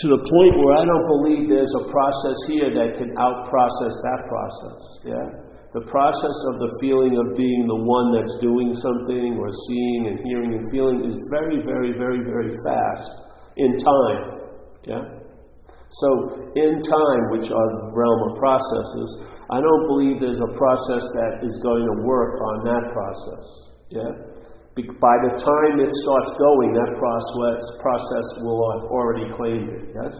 to the point where I don't believe there's a process here that can out-process that process. Yeah? The process of the feeling of being the one that's doing something or seeing and hearing and feeling is very, very, very, very fast in time. Yeah? So, in time, which are the realm of processes, I don't believe there's a process that is going to work on that process. Yeah? By the time it starts going, that process, process will have already claimed it, yes?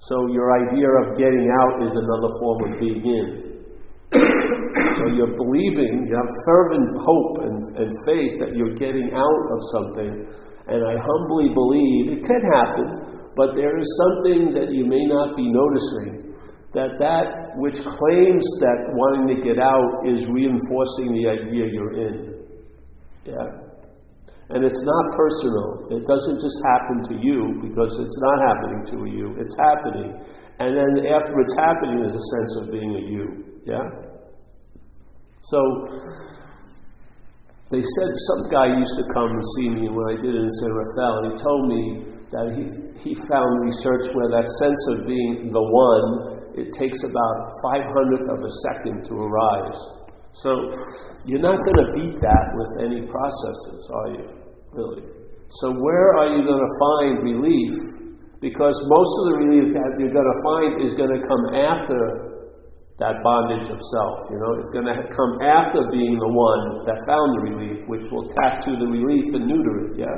So your idea of getting out is another form of being in. so you're believing, you have fervent hope and, and faith that you're getting out of something, and I humbly believe it could happen, but there is something that you may not be noticing that that which claims that wanting to get out is reinforcing the idea you're in. Yeah? And it's not personal. It doesn't just happen to you because it's not happening to you. It's happening. And then after it's happening, there's a sense of being a you. Yeah? So, they said some guy used to come and see me when I did it in San Rafael, and he told me that he, he found research where that sense of being the one, it takes about 500th of a second to arise. So you're not going to beat that with any processes, are you? Really? So where are you going to find relief? Because most of the relief that you're going to find is going to come after that bondage of self. You know, it's going to come after being the one that found the relief, which will tattoo the relief and neuter it. Yeah.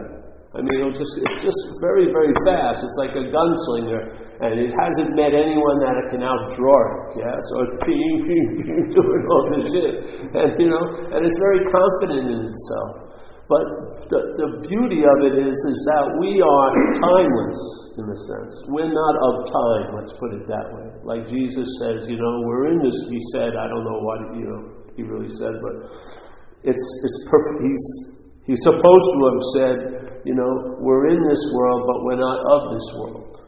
I mean, it'll just, it's just very, very fast. It's like a gunslinger, and it hasn't met anyone that it can outdraw it, yeah? So it's ping, ping, ping, doing all this shit. And, you know, and it's very confident in itself. But the, the beauty of it is, is that we are timeless, in a sense. We're not of time, let's put it that way. Like Jesus says, you know, we're in this, he said, I don't know what, you know, he really said, but it's, it's perfect. He's, he's supposed to have said, you know, we're in this world, but we're not of this world.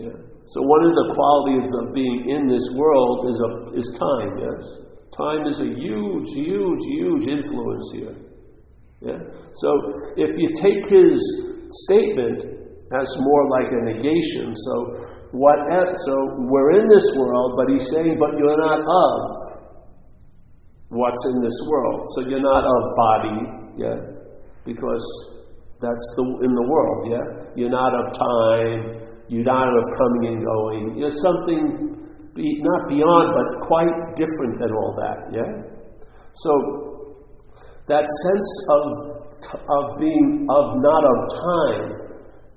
Yeah. So one of the qualities of being in this world is, a, is time, yes? Time is a huge, huge, huge influence here. Yeah? So if you take his statement as more like a negation, so what so we're in this world, but he's saying, but you're not of what's in this world. So you're not of body, yeah? because that's the, in the world, yeah? You're not of time, you're of coming and going. You're something be, not beyond, but quite different than all that, yeah? So, that sense of, of being of not of time,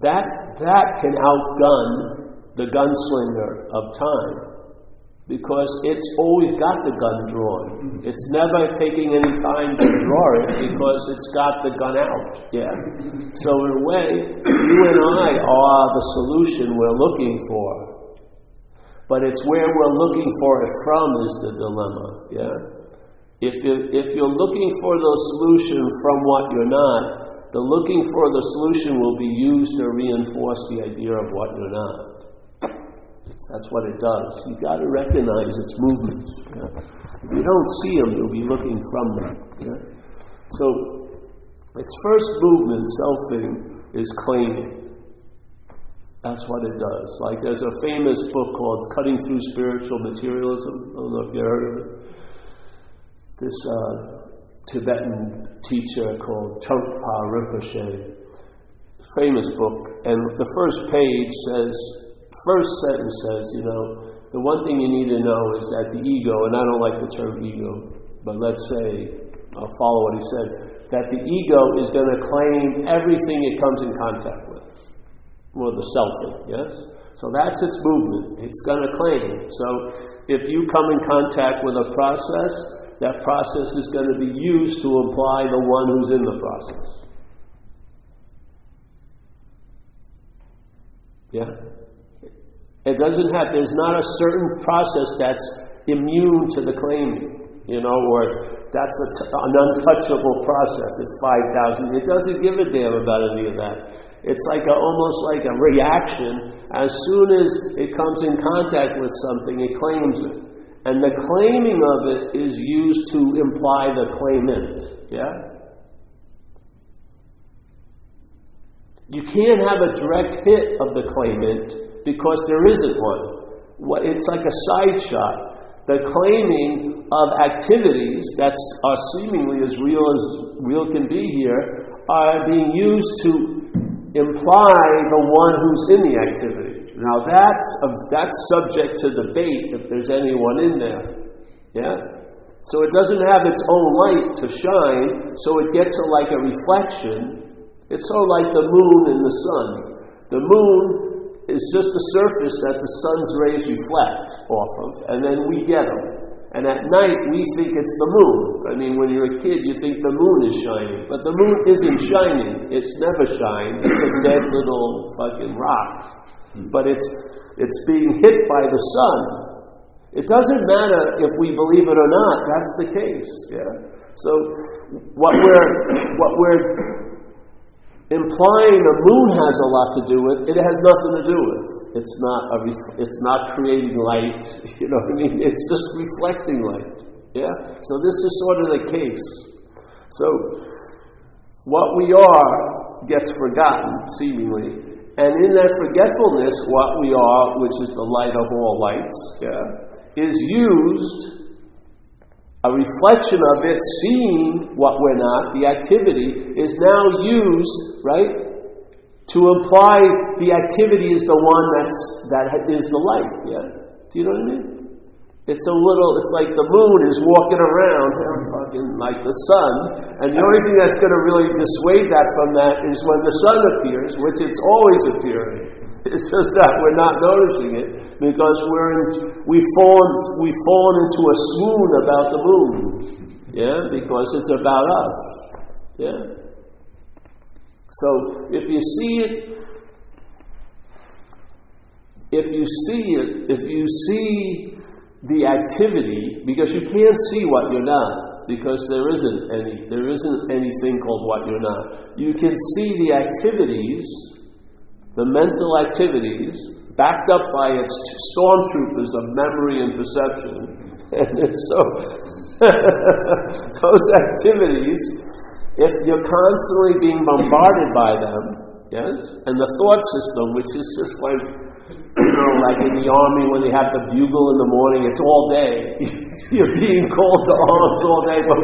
that, that can outgun the gunslinger of time because it's always got the gun drawn. It's never taking any time to draw it because it's got the gun out. Yeah. So in a way, you and I are the solution we're looking for. But it's where we're looking for it from is the dilemma. Yeah. If you if you're looking for the solution from what you're not, the looking for the solution will be used to reinforce the idea of what you're not. That's what it does. You've got to recognize its movements. Yeah? If you don't see them, you'll be looking from them. Yeah? So, its first movement, selfing, is claiming. That's what it does. Like there's a famous book called Cutting Through Spiritual Materialism. I don't know if you heard of it. This uh, Tibetan teacher called Trungpa Rinpoche. Famous book. And the first page says, first sentence says, you know, the one thing you need to know is that the ego, and I don't like the term ego, but let's say, I'll follow what he said, that the ego is going to claim everything it comes in contact with. Well, the selfing, yes? So that's its movement. It's going to claim. So if you come in contact with a process, that process is going to be used to imply the one who's in the process. Yeah? It doesn't have, there's not a certain process that's immune to the claiming, you know, or it's, that's an untouchable process. It's 5,000. It doesn't give a damn about any of that. It's like a, almost like a reaction. As soon as it comes in contact with something, it claims it. And the claiming of it is used to imply the claimant. Yeah? You can't have a direct hit of the claimant because there isn't one. It's like a side shot. The claiming of activities that are seemingly as real as real can be here are being used to imply the one who's in the activity. Now that's a, that's subject to debate if there's anyone in there. Yeah. So it doesn't have its own light to shine, so it gets a, like a reflection. It's sort of like the moon and the sun. The moon is just a surface that the sun's rays reflect off of, and then we get them. And at night, we think it's the moon. I mean, when you're a kid, you think the moon is shining. But the moon isn't shining. It's never shined. It's a dead little fucking rock. But it's, it's being hit by the sun. It doesn't matter if we believe it or not. That's the case. Yeah. So what we're, what we're implying the moon has a lot to do with, it has nothing to do with. It's not a ref- it's not creating light. You know what I mean? It's just reflecting light. Yeah. So this is sort of the case. So what we are gets forgotten seemingly, and in that forgetfulness, what we are, which is the light of all lights, yeah, is used. A reflection of it, seeing what we're not, the activity, is now used, right, to imply the activity is the one that's, that is the light. Yeah? Do you know what I mean? It's a little, it's like the moon is walking around, fucking like the sun, and the only thing that's going to really dissuade that from that is when the sun appears, which it's always appearing. It's just that we're not noticing it because we're in, we've fallen, we've fallen into a swoon about the moon. Yeah, because it's about us. Yeah. So if you see it, if you see it, if you see the activity, because you can't see what you're not, because there isn't any, there isn't anything called what you're not. You can see the activities, the mental activities, backed up by its stormtroopers of memory and perception. And so, those activities if you're constantly being bombarded by them, yes, and the thought system, which is just like, you know, like in the army when they have the bugle in the morning, it's all day. you're being called to arms all day, but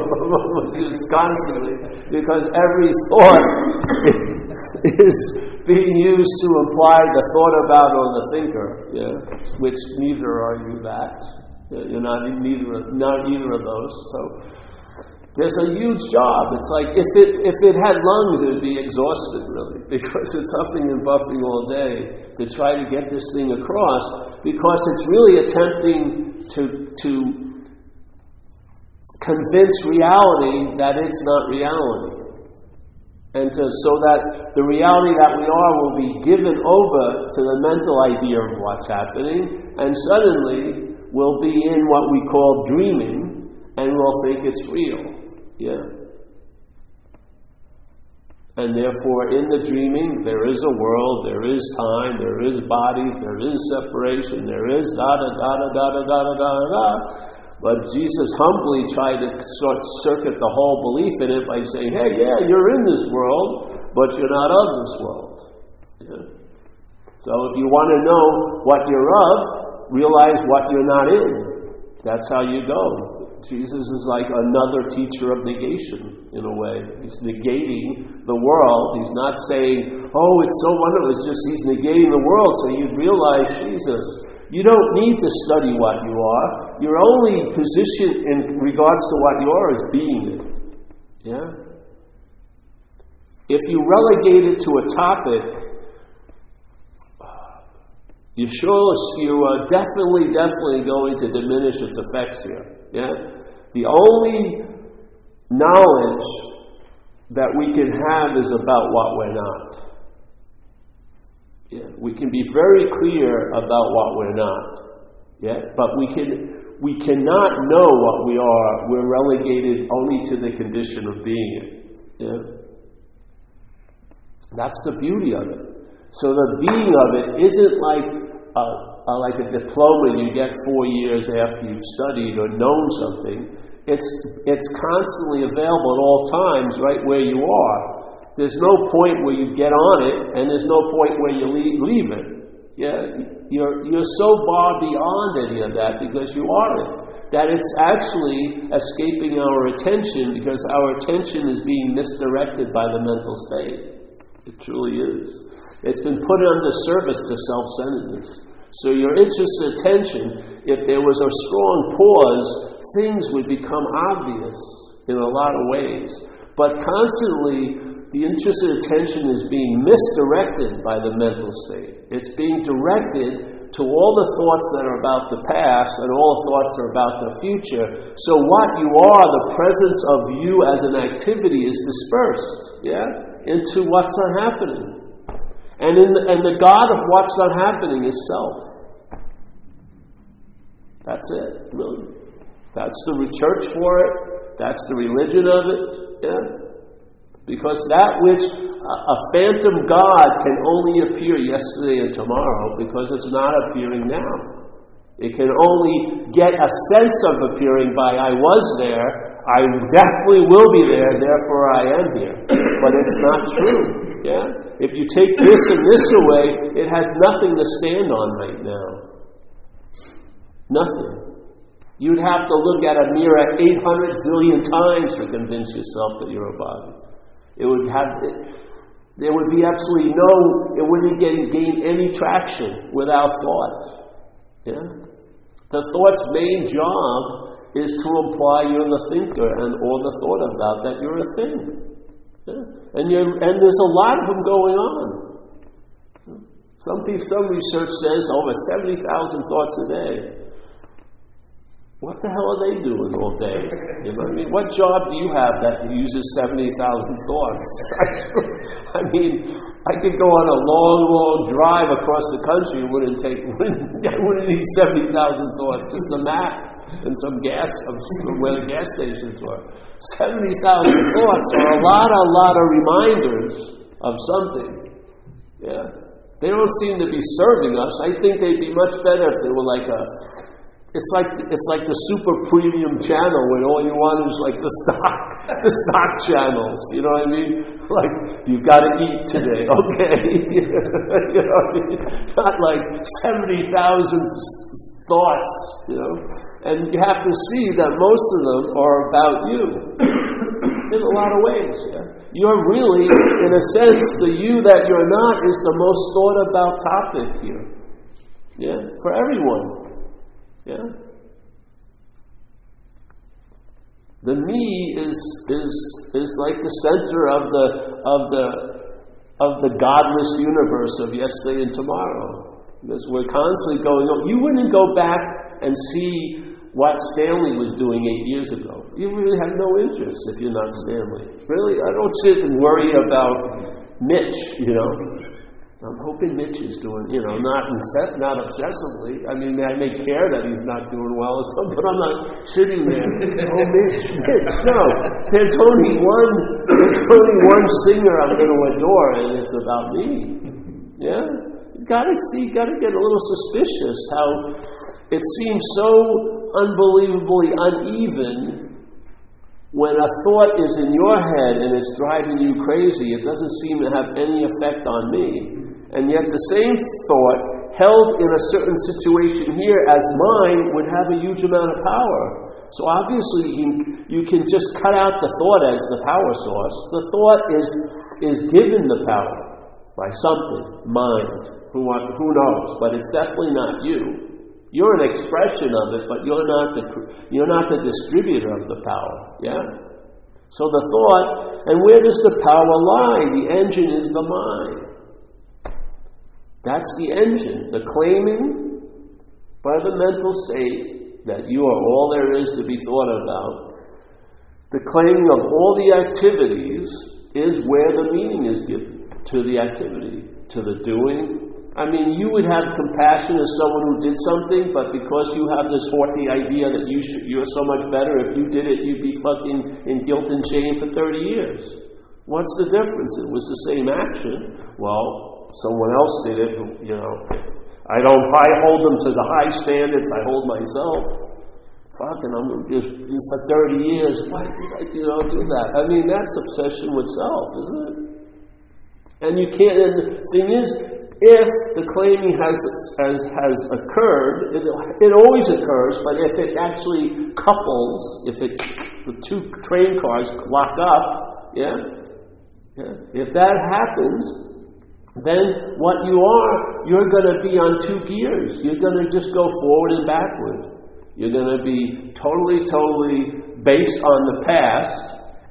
constantly, because every thought is being used to imply the thought about or the thinker, yeah, which neither are you that. You're not neither, not either of those. So there's a huge job. It's like if it if it had lungs, it would be exhausted really, because it's huffing and buffing all day to try to get this thing across. Because it's really attempting to to convince reality that it's not reality, and to, so that the reality that we are will be given over to the mental idea of what's happening, and suddenly we'll be in what we call dreaming, and we'll think it's real. Yeah. And therefore, in the dreaming, there is a world, there is time, there is bodies, there is separation, there is da da da da da da da da da. But Jesus humbly tried to sort circuit the whole belief in it by saying, hey, yeah, you're in this world, but you're not of this world. Yeah. So if you want to know what you're of, realize what you're not in. That's how you go. Jesus is like another teacher of negation in a way. He's negating the world. He's not saying, oh, it's so wonderful. It's just he's negating the world so you realize, Jesus, you don't need to study what you are. Your only position in regards to what you are is being it. Yeah? If you relegate it to a topic, you sure you are definitely, definitely going to diminish its effects here. Yeah? The only knowledge that we can have is about what we're not. Yeah, we can be very clear about what we're not. Yeah, but we can we cannot know what we are. We're relegated only to the condition of being it. Yeah. That's the beauty of it. So the being of it isn't like a, uh, like a diploma you get four years after you've studied or known something. It's, it's constantly available at all times right where you are. there's no point where you get on it, and there's no point where you leave, leave it. Yeah, you're, you're so far beyond any of that because you are it. That it's actually escaping our attention because our attention is being misdirected by the mental state. It truly is. It's been put under service to self centeredness. So your interested attention, if there was a strong pause, things would become obvious in a lot of ways. But constantly, the interested attention is being misdirected by the mental state. It's being directed to all the thoughts that are about the past and all the thoughts are about the future. So what you are, the presence of you as an activity is dispersed, yeah, into what's not happening. And, in the, and the God of what's not happening is self. That's it, really. That's the church for it. That's the religion of it. Yeah. Because that which uh, a phantom God can only appear yesterday and tomorrow because it's not appearing now. It can only get a sense of appearing by I was there, I definitely will be there, therefore I am here. But it's not true. Yeah? If you take this and this away, it has nothing to stand on right now. Nothing. You'd have to look at a mirror 800 zillion times to convince yourself that you're a body. It would have, it, there would be absolutely no, it wouldn't gain, gain any traction without thought. Yeah? The thought's main job is to imply you're the thinker and or the thought about that you're a thing. Yeah? And, you're, and there's a lot of them going on. Some people, some research says over 70,000 thoughts a day. What the hell are they doing all day? You know what I mean? What job do you have that uses 70,000 thoughts? I mean, I could go on a long, long drive across the country and wouldn't take, wouldn't, I wouldn't need 70,000 thoughts, just a map and some gas, of where the gas stations were. 70,000 thoughts are a lot, a lot of reminders of something. Yeah. They don't seem to be serving us. I think they'd be much better if they were like a it's like it's like the super premium channel when all you want is like the stock the stock channels. You know what I mean? Like you've got to eat today, okay? you know, mean? not like seventy thousand thoughts. You know, and you have to see that most of them are about you in a lot of ways. Yeah? You're really, in a sense, the you that you're not is the most thought about topic here. Yeah, for everyone. Yeah? The me is, is, is like the center of the, of, the, of the godless universe of yesterday and tomorrow. Because we're constantly going on. You wouldn't go back and see what Stanley was doing eight years ago. You really have no interest if you're not Stanley. Really, I don't sit and worry about Mitch, you know. I'm hoping Mitch is doing, you know, not incess- not obsessively. I mean, I may care that he's not doing well or something, but I'm not sitting there. oh, Mitch, Mitch. No, there's only one. There's only one singer I'm going to adore, and it's about me. Yeah, you got to see. Got to get a little suspicious how it seems so unbelievably uneven when a thought is in your head and it's driving you crazy, it doesn't seem to have any effect on me. And yet the same thought held in a certain situation here as mine would have a huge amount of power. So obviously you, you can just cut out the thought as the power source. The thought is, is given the power by something, mind, who, who knows, but it's definitely not you. You're an expression of it, but you're not the, you're not the distributor of the power. Yeah? So the thought, and where does the power lie? The engine is the mind. That's the engine, the claiming by the mental state that you are all there is to be thought about. The claiming of all the activities is where the meaning is given to the activity, to the doing. I mean, you would have compassion as someone who did something, but because you have this haughty idea that you should, you're so much better, if you did it, you'd be fucking in guilt and shame for 30 years. What's the difference? It was the same action. Well, someone else did it, you know. I don't I hold them to the high standards I hold myself. Fucking, I'm just for 30 years. Why did I, you know, do that? I mean, that's obsession with self, isn't it? And you can't, and the thing is, if the claiming has, has, has occurred, it, it always occurs, but if it actually couples, if it, the two train cars lock up, yeah, yeah, if that happens, then what you are, you're going to be on two gears. You're going to just go forward and backward. You're going to be totally, totally based on the past,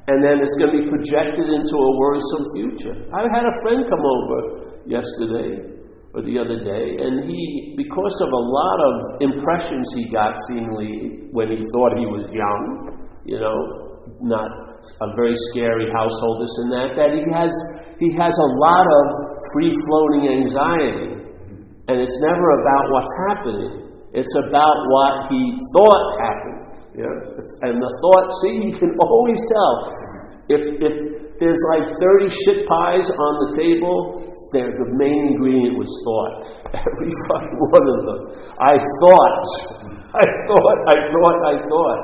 and then it's going to be projected into a worrisome future. I had a friend come over yesterday or the other day, and he, because of a lot of impressions he got seemingly when he thought he was young, you know, not a very scary household, this and that, that he has he has a lot of free floating anxiety. And it's never about what's happening. It's about what he thought happened. Yes? And the thought, see, you can always tell. If, if there's like 30 shit pies on the table, the main ingredient was thought. Every fucking one of them. I thought. I thought, I thought, I thought.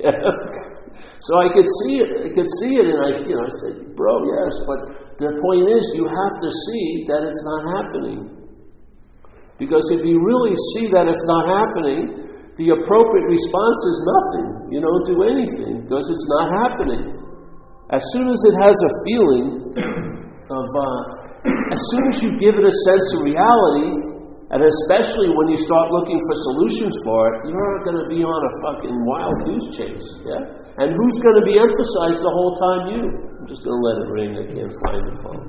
so I could see it. I could see it, and I, you know, I said, bro, yes, but the point is, you have to see that it's not happening. Because if you really see that it's not happening, the appropriate response is nothing. You don't do anything because it's not happening. As soon as it has a feeling of, uh, as soon as you give it a sense of reality, and especially when you start looking for solutions for it, you're going to be on a fucking wild goose chase. Yeah? And who's going to be emphasized the whole time? You. I'm just going to let it ring. I can't find the phone.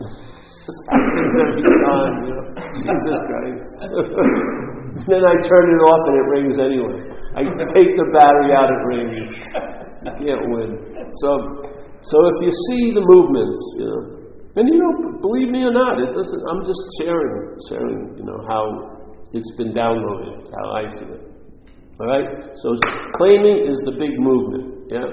this happens every time, you know. Jesus Christ. then I turn it off and it rings anyway. I take the battery out, it rings. You can't win. So, so if you see the movements, you know, and you know, believe me or not, it doesn't. I'm just sharing, sharing, you know, how it's been downloaded, how I see it. All right. So claiming is the big movement. Yeah.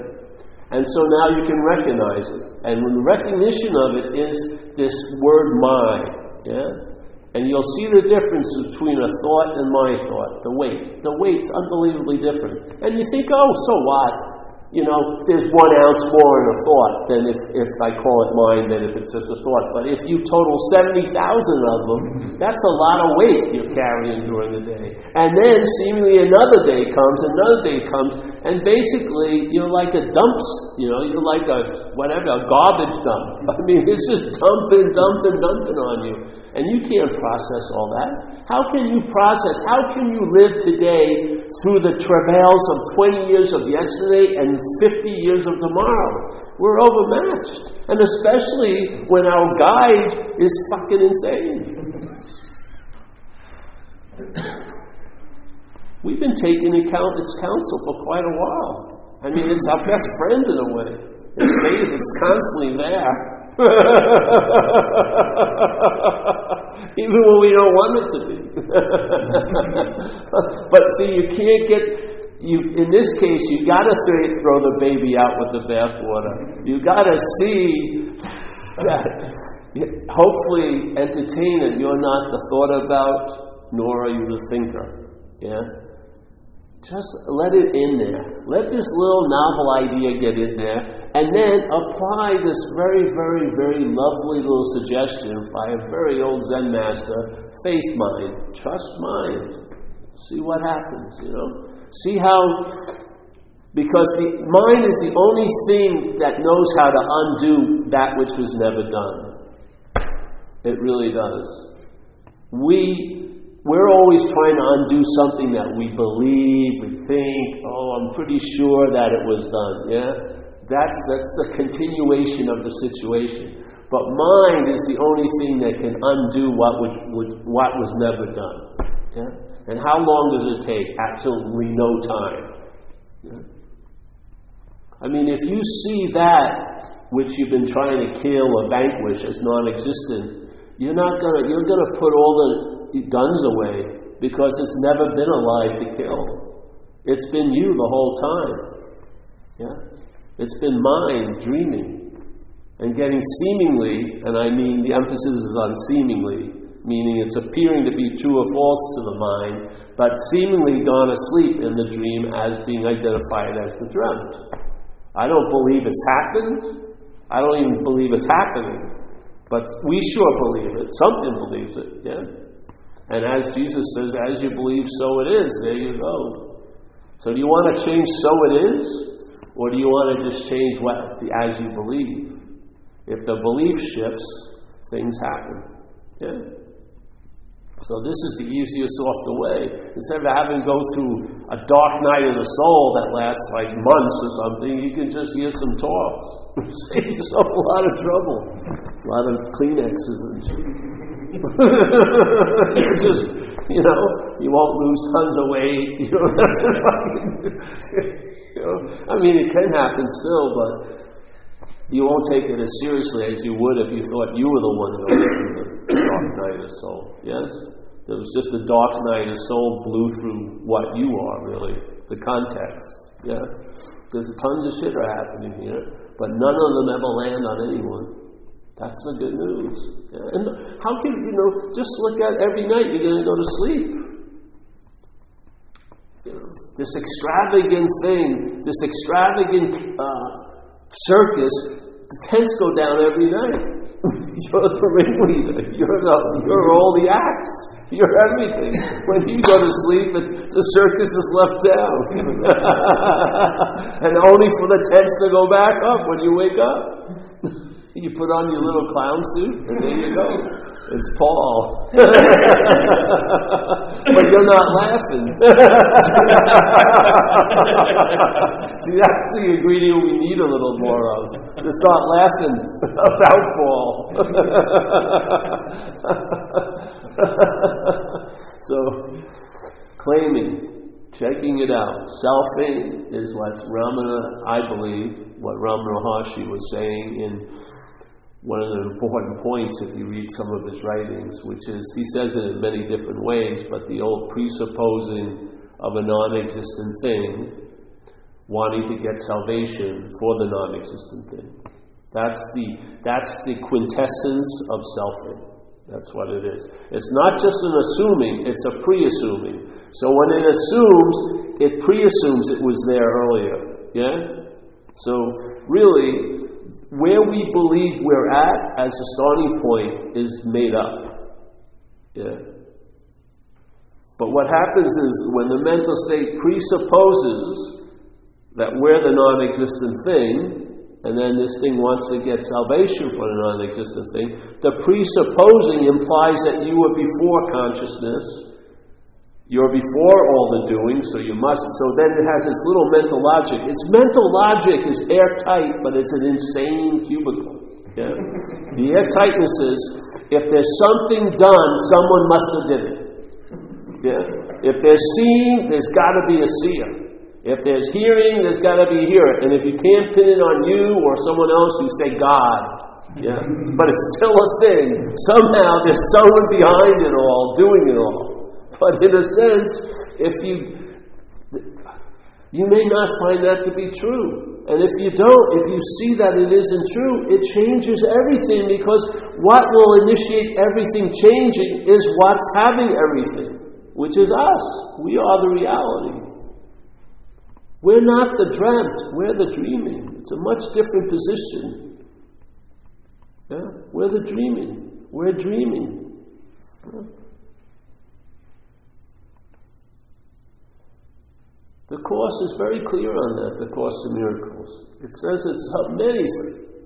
And so now you can recognize it. And the recognition of it is this word mind. Yeah. And you'll see the difference between a thought and my thought, the weight. The weight's unbelievably different. And you think, oh, so what? You know, there's one ounce more in a thought than if, if I call it mine than if it's just a thought. But if you total 70,000 of them, that's a lot of weight you're carrying during the day. And then seemingly another day comes, another day comes, and basically you're like a dump, you know, you're like a, whatever, a garbage dump. I mean, it's just dumping, dumping, dumping on you. And you can't process all that. How can you process? How can you live today through the travails of 20 years of yesterday and 50 years of tomorrow? We're overmatched. And especially when our guide is fucking insane. We've been taking account its counsel for quite a while. I mean, it's our best friend in a way. It stays, it's constantly there. Even when we don't want it to be. but see, you can't get, you, in this case, you've got to throw the baby out with the bathwater. You've got to see that, hopefully, entertain it. You're not the thought about, nor are you the thinker. Yeah? Just let it in there. Let this little novel idea get in there and then apply this very, very, very lovely little suggestion by a very old Zen master faith mind, trust mind. See what happens, you know? See how, because the mind is the only thing that knows how to undo that which was never done. It really does. We, we're always trying to undo something that we believe, we think, oh, I'm pretty sure that it was done, yeah? That's, that's the continuation of the situation. But mind is the only thing that can undo what was, what was never done. Yeah? And how long does it take? Absolutely no time. Yeah? I mean, if you see that which you've been trying to kill or vanquish as non-existent, you're not gonna you're gonna put all the guns away because it's never been alive to kill. It's been you the whole time. Yeah? It's been mind dreaming and getting seemingly, and I mean the emphasis is on seemingly, meaning it's appearing to be true or false to the mind, but seemingly gone asleep in the dream as being identified as the dreamt. I don't believe it's happened. I don't even believe it's happening. But we sure believe it. Something believes it, yeah? And as Jesus says, as you believe, so it is. There you go. So do you want to change so it is? Or do you want to just change what the as you believe? If the belief shifts, things happen. Yeah? So this is the easiest off way. Instead of having to go through a dark night of the soul that lasts like months or something, you can just hear some talks. Save yourself a lot of trouble. A lot of Kleenexes and shit. just, you know, you won't lose tons of weight. You you know, I mean, it can happen still, but you won't take it as seriously as you would if you thought you were the one going was the dark night of soul. Yes? It was just a dark night, a soul blew through what you are, really, the context. Yeah? There's tons of shit are happening here, but none of them ever land on anyone. That's the good news. Yeah? And how can, you know, just look at every night you're going to go to sleep. You know, this extravagant thing, this extravagant uh, circus, the tents go down every night. you're the ringleader. You're, the, you're all the acts. You're everything. When you go to sleep, the circus is left down. and only for the tents to go back up when you wake up. You put on your little clown suit, and there you go. It's Paul. but you're not laughing. See, that's the ingredient we need a little more of. To start laughing about Paul. so, claiming, checking it out. Selfing is what Ramana, I believe, what Ramana Maharshi was saying in one of the important points if you read some of his writings, which is he says it in many different ways, but the old presupposing of a non existent thing, wanting to get salvation for the non existent thing. That's the, that's the quintessence of selfing. That's what it is. It's not just an assuming, it's a pre assuming. So when it assumes, it pre assumes it was there earlier. Yeah? So really, where we believe we're at as a starting point is made up. Yeah. But what happens is when the mental state presupposes that we're the non existent thing, and then this thing wants to get salvation for the non existent thing, the presupposing implies that you were before consciousness you're before all the doing, so you must. So then it has this little mental logic. Its mental logic is airtight, but it's an insane cubicle. Yeah? the airtightness is if there's something done, someone must have did it. Yeah? If there's seeing, there's got to be a seer. If there's hearing, there's got to be a hearer. And if you can't pin it on you or someone else, you say God. Yeah? But it's still a thing. Somehow there's someone behind it all, doing it all. But in a sense, if you you may not find that to be true. And if you don't, if you see that it isn't true, it changes everything because what will initiate everything changing is what's having everything, which is us. We are the reality. We're not the dreamt, we're the dreaming. It's a much different position. Yeah? We're the dreaming. We're dreaming. Yeah? The Course is very clear on that, the Course in Miracles. It says it's many,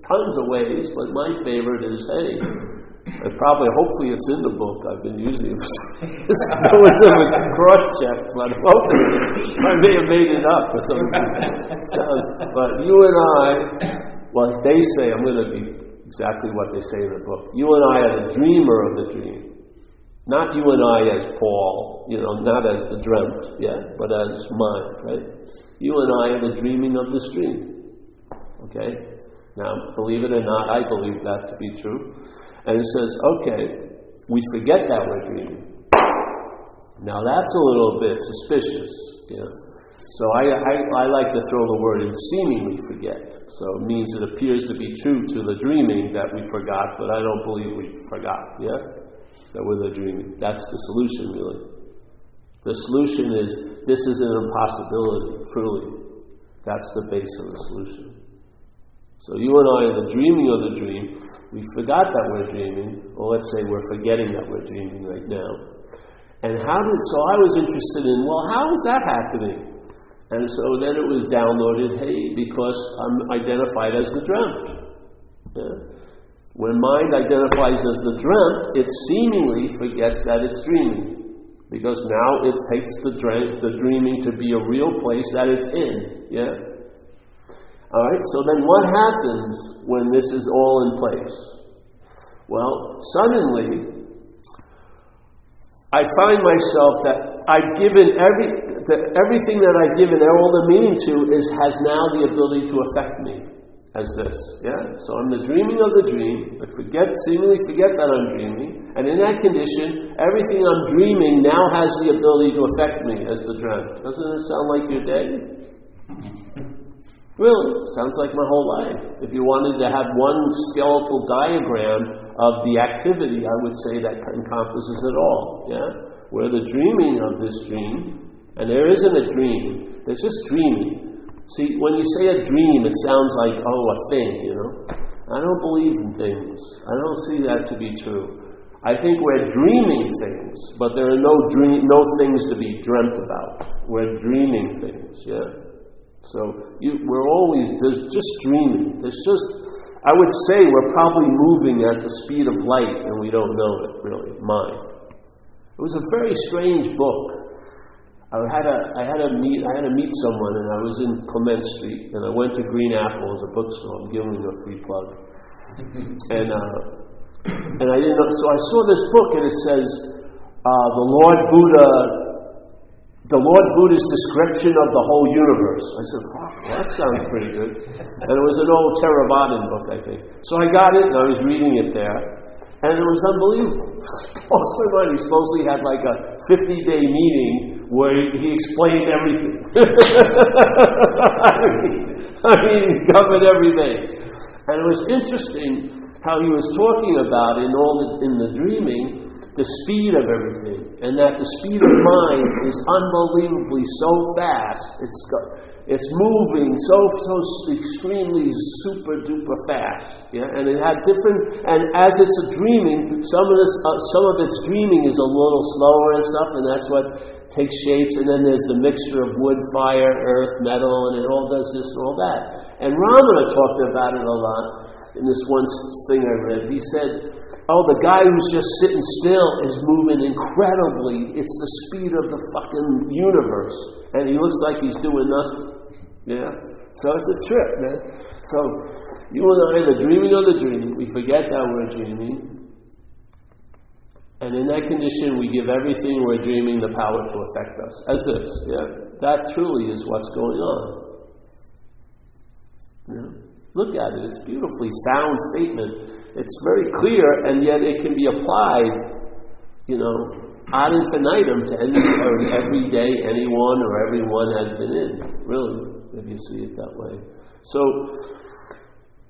tons of ways, but my favorite is, hey, and probably, hopefully, it's in the book. I've been using it. no one ever cross check, but hopefully, I may have made it up or something. but you and I, well, they say, I'm going to be exactly what they say in the book. You and I are the dreamer of the dream. Not you and I as Paul, you know, not as the dreamt, yeah, but as mind, right? You and I are the dreaming of this dream. Okay? Now, believe it or not, I believe that to be true. And it says, okay, we forget that we're dreaming. Now that's a little bit suspicious, you know. So I, I, I, like to throw the word in seemingly forget. So it means it appears to be true to the dreaming that we forgot, but I don't believe we forgot, yeah? That we're dreaming. That's the solution, really. The solution is this is an impossibility, truly. That's the base of the solution. So you and I are the dreaming of the dream. We forgot that we're dreaming, or let's say we're forgetting that we're dreaming right now. And how did, so I was interested in, well, how is that happening? And so then it was downloaded, hey, because I'm identified as the dreamt. Yeah? When mind identifies as the dreamt, it seemingly forgets that it's dreaming. Because now it takes the, dream, the dreaming to be a real place that it's in. Yeah? Alright, so then what happens when this is all in place? Well, suddenly, I find myself that I've given every, that everything that I've given all the meaning to is, has now the ability to affect me as this. Yeah? So I'm the dreaming of the dream, but forget seemingly forget that I'm dreaming. And in that condition, everything I'm dreaming now has the ability to affect me as the dream. Doesn't it sound like your day? Really, sounds like my whole life. If you wanted to have one skeletal diagram of the activity, I would say that encompasses it all. Yeah? Where the dreaming of this dream, and there isn't a dream, there's just dreaming. See, when you say a dream, it sounds like, oh, a thing, you know? I don't believe in things. I don't see that to be true. I think we're dreaming things, but there are no dream, no things to be dreamt about. We're dreaming things, yeah. So you, we're always there's just dreaming. There's just I would say we're probably moving at the speed of light, and we don't know it really. Mind. It was a very strange book. I had a I had a meet I had to meet someone and I was in Clement Street and I went to Green Apple as a bookstore. I'm giving you a free plug. and uh, and I didn't know so I saw this book and it says uh, the Lord Buddha the Lord Buddha's description of the whole universe. I said, fuck, that sounds pretty good. And it was an old Theravadan book, I think. So I got it and I was reading it there. And it was unbelievable. Also, he supposedly had like a 50 day meeting where he explained everything. I, mean, I mean, he covered every base. And it was interesting how he was talking about in all the, in the dreaming the speed of everything, and that the speed of mind is unbelievably so fast. It's it's moving so so extremely super duper fast, yeah. And it had different, and as it's dreaming, some of this, uh, some of its dreaming is a little slower and stuff, and that's what takes shapes. And then there's the mixture of wood, fire, earth, metal, and it all does this and all that. And Ramana talked about it a lot in this one thing I read. He said, "Oh, the guy who's just sitting still is moving incredibly. It's the speed of the fucking universe, and he looks like he's doing nothing." Yeah? So it's a trip, man. So you and I, the dreaming of the dream, we forget that we're dreaming. And in that condition, we give everything we're dreaming the power to affect us. As this, yeah? That truly is what's going on. Yeah? Look at it. It's beautifully sound statement. It's very clear, and yet it can be applied, you know, ad infinitum to any or every day anyone or everyone has been in. Really you see it that way. So,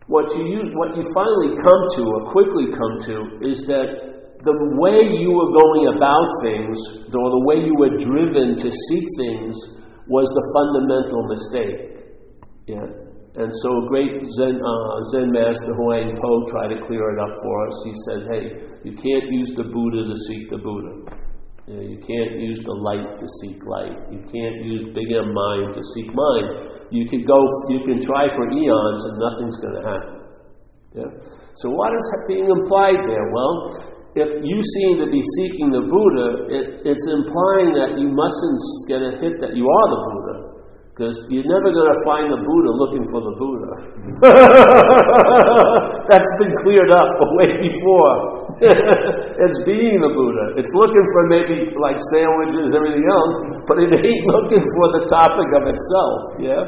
what you use, what you finally come to, or quickly come to, is that the way you were going about things, or the way you were driven to seek things, was the fundamental mistake. Yeah. And so, a great Zen, uh, Zen master Huang Po tried to clear it up for us. He says, "Hey, you can't use the Buddha to seek the Buddha. You, know, you can't use the light to seek light. You can't use bigger mind to seek mind you could go, you can try for eons and nothing's going to happen. Yeah? So what is being implied there? Well, if you seem to be seeking the Buddha, it, it's implying that you mustn't get a hit that you are the Buddha. Because you're never going to find the Buddha looking for the Buddha. That's been cleared up way before. it's being the Buddha. It's looking for maybe like sandwiches, everything else, but it ain't looking for the topic of itself. Yeah?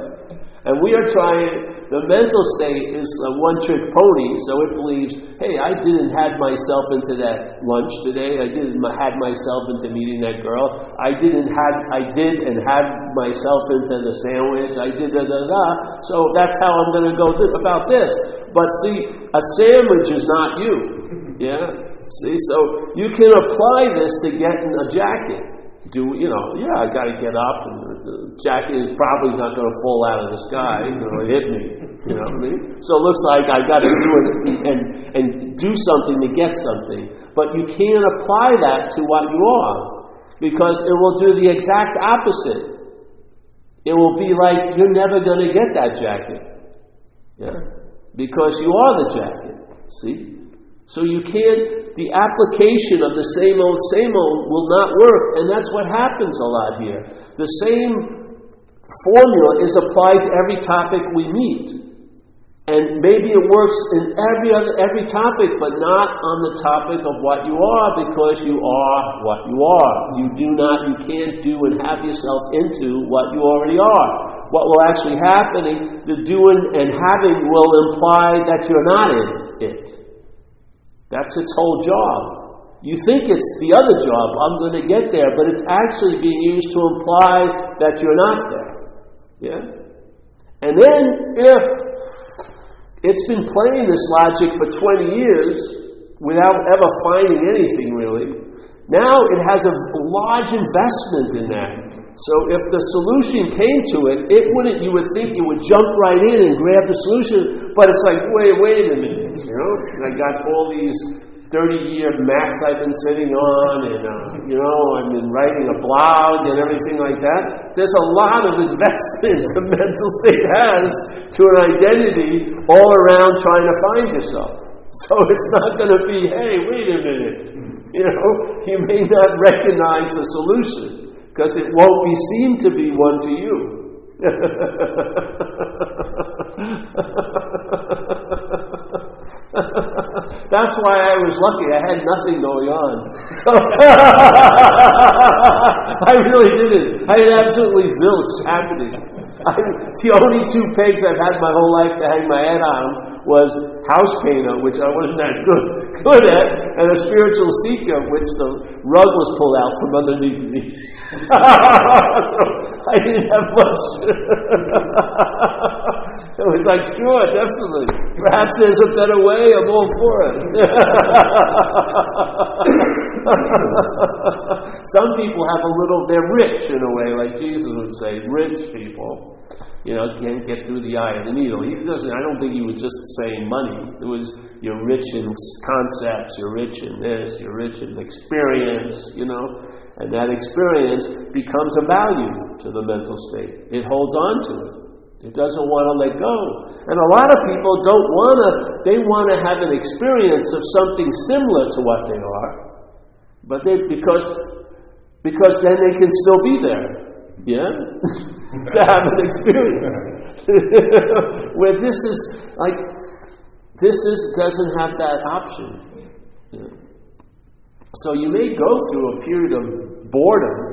And we are trying, the mental state is a one trick pony, so it believes, hey, I didn't had myself into that lunch today. I didn't had myself into meeting that girl. I didn't had, I did and had myself into the sandwich. I did da da da. So that's how I'm going to go th- about this. But see, a sandwich is not you. Yeah? See, so you can apply this to getting a jacket. Do you know? Yeah, I got to get up, and the jacket is probably not going to fall out of the sky. Know, hit me. You know what I mean? So it looks like I got to do it and, and do something to get something. But you can't apply that to what you are because it will do the exact opposite. It will be like you're never going to get that jacket. Yeah? Because you are the jacket. See? So you can't, the application of the same old, same old will not work. And that's what happens a lot here. The same formula is applied to every topic we meet. And maybe it works in every other every topic, but not on the topic of what you are, because you are what you are. You do not, you can't do and have yourself into what you already are. What will actually happen, the doing and having will imply that you're not in it. That's its whole job. You think it's the other job, I'm going to get there, but it's actually being used to imply that you're not there. Yeah? And then if it's been playing this logic for 20 years without ever finding anything really. Now it has a large investment in that. So if the solution came to it, it wouldn't, you would think it would jump right in and grab the solution, but it's like, wait, wait a minute, you know? I got all these 30 year max I've been sitting on, and, uh, you know, I've been writing a blog and everything like that. There's a lot of investment the mental state has to an identity all around trying to find yourself. So it's not going to be, hey, wait a minute. You know, you may not recognize the solution because it won't be seen to be one to you. That's why I was lucky. I had nothing going on. So I really didn't. I had absolutely zilch happening. I, the only two pegs I've had my whole life to hang my head on was house painter, which I wasn't that good good at, and a spiritual seeker, which the rug was pulled out from underneath me. I didn't have much. It was like, sure, definitely. Perhaps there's a better way. I'm all for it. Some people have a little, they're rich in a way, like Jesus would say, rich people you know, can't get through the eye of the needle. He doesn't. I don't think he was just saying money. It was you're rich in concepts, you're rich in this, you're rich in experience. You know, and that experience becomes a value to the mental state. It holds on to it. It doesn't want to let go. And a lot of people don't want to. They want to have an experience of something similar to what they are, but they because because then they can still be there. Yeah. to have an experience. Where this is like this is doesn't have that option. So you may go through a period of boredom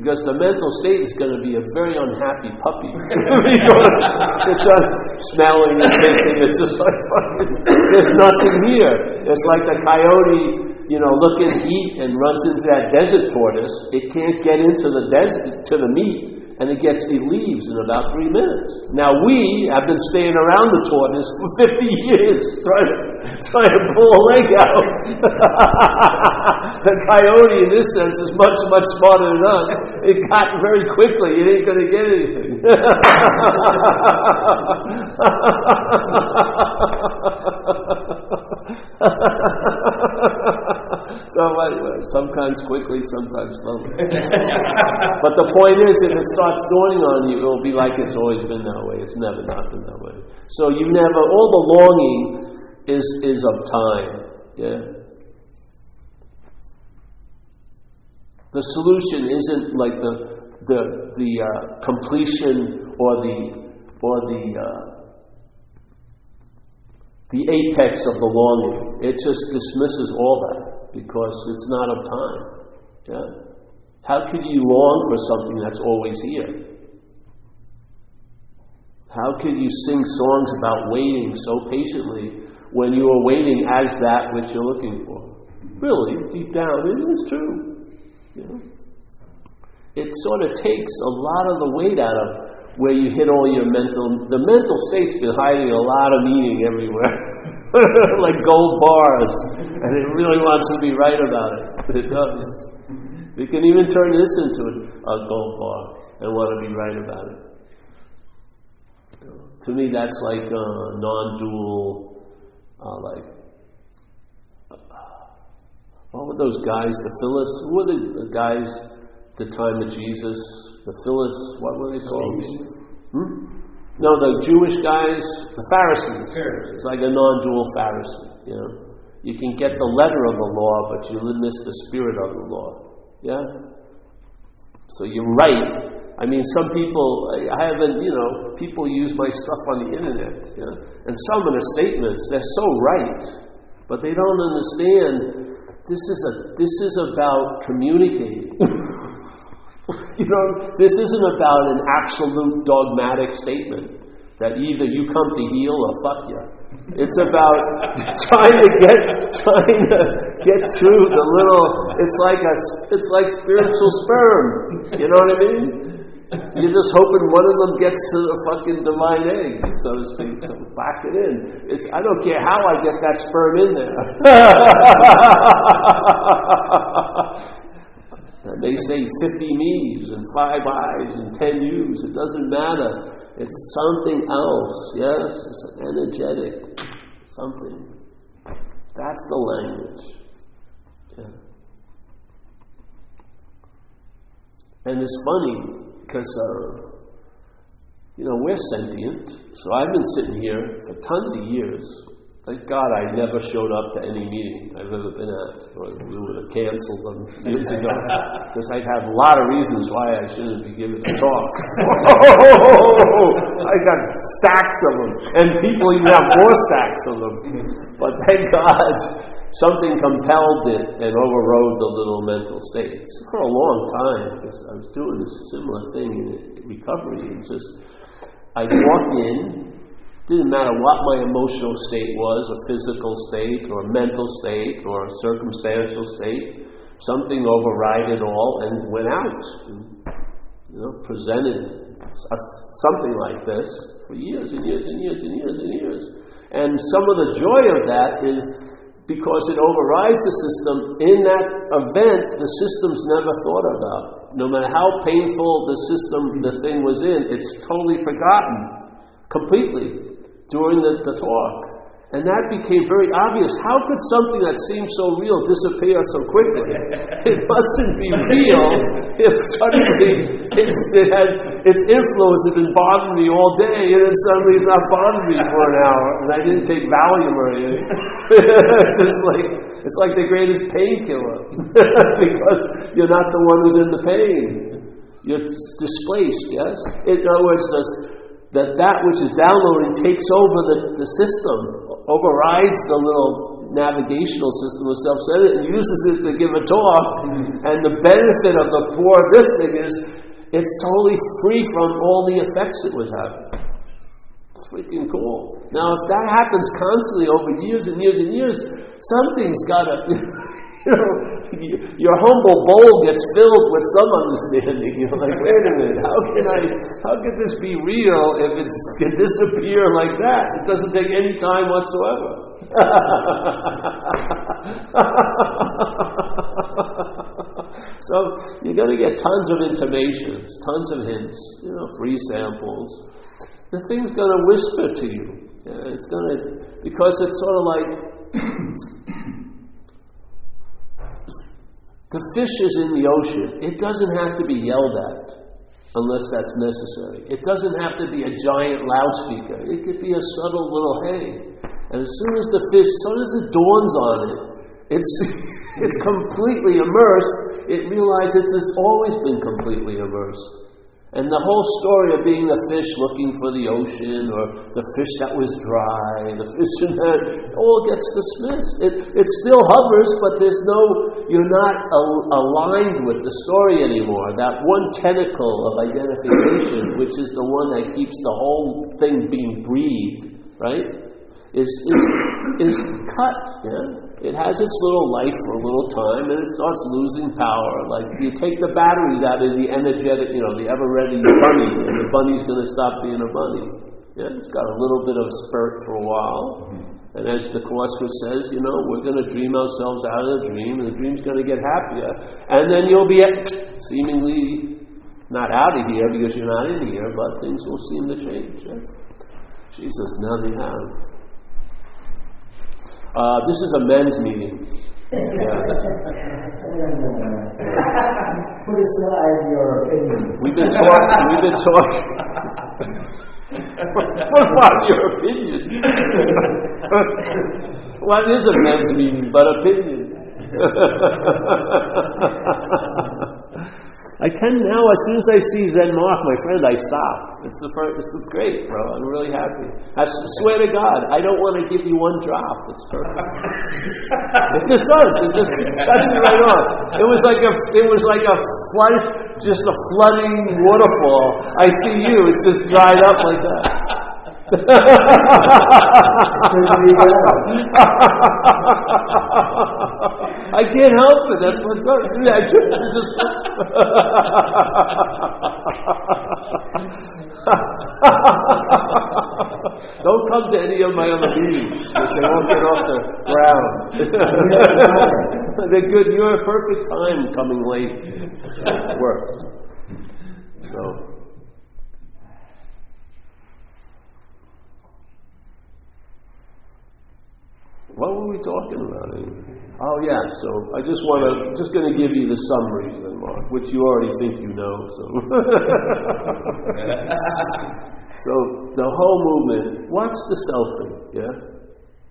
because the mental state is going to be a very unhappy puppy. it's just smelling and tasting. It's just like there's nothing here. It's like the coyote you know, looking to eat and runs into that desert tortoise, it can't get into the desert to the meat and it gets me leaves in about three minutes. Now we have been staying around the tortoise for 50 years trying to, trying to pull a leg out. the coyote in this sense is much, much smarter than us. It got very quickly. It ain't going to get anything. so sometimes quickly, sometimes slowly. but the point is, if it starts dawning on you, it'll be like it's always been that way. It's never not been that way. So you never. All the longing is is of time. Yeah. The solution isn't like the the the uh, completion or the or the uh, the apex of the longing. It just dismisses all that because it's not of time. Yeah? How could you long for something that's always here? How could you sing songs about waiting so patiently when you are waiting as that which you're looking for? Really, deep down, it is true. It sort of takes a lot of the weight out of where you hit all your mental. The mental state's been hiding a lot of meaning everywhere, like gold bars, and it really wants to be right about it. It does. We can even turn this into a, gold bar and want to be right about it. to me, that's like a non-dual, uh, like what were those guys? The Phyllis? Who were the, the guys at the time of Jesus? The Phyllis? What were they called? Hmm? No, the Jewish guys, the Pharisees. It's like a non-dual Pharisee. You know, you can get the letter of the law, but you miss the spirit of the law. Yeah. So you're right. I mean, some people, I haven't, you know, people use my stuff on the internet, yeah? and some of the statements, they're so right, but they don't understand this is, a, this is about communicating. you know, this isn't about an absolute dogmatic statement that either you come to heal or fuck you. It's about trying to get trying to get through the little. It's like a it's like spiritual sperm. You know what I mean? You're just hoping one of them gets to the fucking divine egg, so to speak. So back it in. It's I don't care how I get that sperm in there. and they say 50 me's and five I's and 10 U's. It doesn't matter. It's something else. Yes, it's energetic. Something. That's the language. Yeah. And it's funny because, uh, you know, we're sentient. So I've been sitting here for tons of years. Thank God I never showed up to any meeting I've ever been at, or we would have canceled them years ago. Because I'd have a lot of reasons why I shouldn't be giving a talk. I got stacks of them, and people even have more stacks of them. But thank God something compelled it and overrode the little mental states for a long time because I was doing a similar thing in recovery and just I'd walk in, didn't matter what my emotional state was, a physical state or a mental state or a circumstantial state, something override it all and went out and you know, presented a, something like this for years and years and years and years and years. And some of the joy of that is because it overrides the system. In that event, the system's never thought about. No matter how painful the system, the thing was in, it's totally forgotten completely during the, the talk. And that became very obvious. How could something that seemed so real disappear so quickly? It mustn't be real if suddenly it's, it had, its influence had been bothering me all day, and then suddenly it's not bothering me for an hour, and I didn't take Valium or anything. it's like it's like the greatest painkiller because you're not the one who's in the pain. You're displaced. Yes. In other words, that that which is downloading takes over the, the system overrides the little navigational system of self-centered and uses it to give a talk. Mm-hmm. And the benefit of the poor this thing is it's totally free from all the effects it was having. It's freaking cool. Now, if that happens constantly over years and years and years, something's got to, you know, your humble bowl gets filled with some understanding. You're like, wait a minute, how can I, how could this be real if it can disappear like that? It doesn't take any time whatsoever. so you're going to get tons of intimations, tons of hints, you know, free samples. The thing's going to whisper to you. Yeah, it's going to, because it's sort of like The fish is in the ocean. It doesn't have to be yelled at unless that's necessary. It doesn't have to be a giant loudspeaker. It could be a subtle little hey. And as soon as the fish, as soon as it dawns on it, it's, it's completely immersed, it realizes it's always been completely immersed. And the whole story of being the fish looking for the ocean or the fish that was dry, the fish in that, all gets dismissed. It, it still hovers, but there's no, you're not al- aligned with the story anymore. That one tentacle of identification, which is the one that keeps the whole thing being breathed, right? Is, is, is cut, yeah? It has its little life for a little time and it starts losing power. Like you take the batteries out of the energetic, you know, the ever ready bunny, and the bunny's going to stop being a bunny. Yeah, it's got a little bit of spurt for a while. And as the Course says, you know, we're going to dream ourselves out of the dream, and the dream's going to get happier. And then you'll be seemingly not out of here because you're not in here, but things will seem to change. Yeah? Jesus, now they have. Uh, this is a men's meeting. Put aside your opinion. We've been talking. We've been talking. What about your opinion? what is a man's meaning but opinion? I tend now, as soon as I see Zen Mark, my friend, I stop. It's the first, this is great, bro. I'm really happy. I swear to God, I don't want to give you one drop. It's perfect. it just does. It just shuts it right off. It was like a, it was like a flood, just a flooding waterfall. I see you. It's just dried up like that. I can't help it. That's what goes. I just. Don't come to any of my other meetings because they won't get off the ground. They're good. You're a perfect time coming late. Work. So. What were we talking about? Oh yeah, so I just want to just going to give you the summaries, then, Mark, which you already think you know. So, so the whole movement. What's the selfing? Yeah,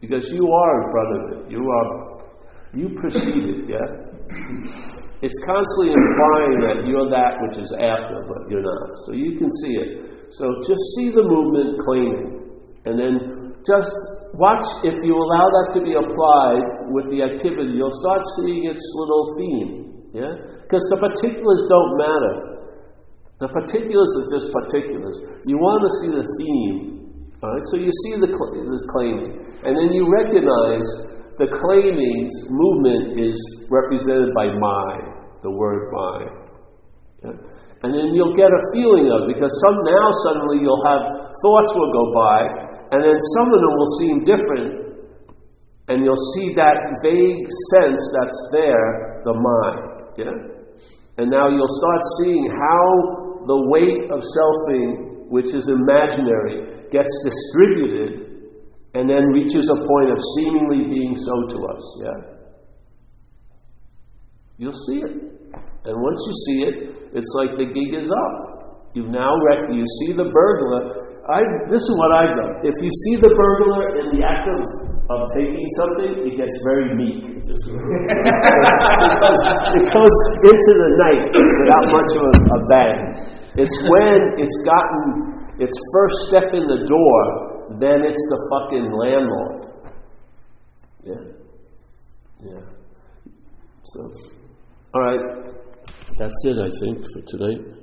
because you are in front of it. You are, you perceive it. Yeah, it's constantly implying that you're that which is after, but you're not. So you can see it. So just see the movement claiming, and then just watch if you allow that to be applied with the activity, you'll start seeing its little theme. Yeah? Because the particulars don't matter. The particulars are just particulars. You want to see the theme. Alright? So you see the this claiming. And then you recognize the claiming's movement is represented by my, the word my. Yeah? And then you'll get a feeling of because some now suddenly you'll have thoughts will go by and then some of them will seem different, and you'll see that vague sense that's there, the mind. Yeah? And now you'll start seeing how the weight of selfing, which is imaginary, gets distributed and then reaches a point of seemingly being so to us. Yeah? You'll see it. And once you see it, it's like the gig is up. You've now rec- you see the burglar, I, this is what I've done. If you see the burglar in the act of, of taking something, it gets very meek. because it goes into the night without much of a, a bang. It's when it's gotten its first step in the door, then it's the fucking landlord. Yeah. Yeah. So, all right. That's it, I think, for today.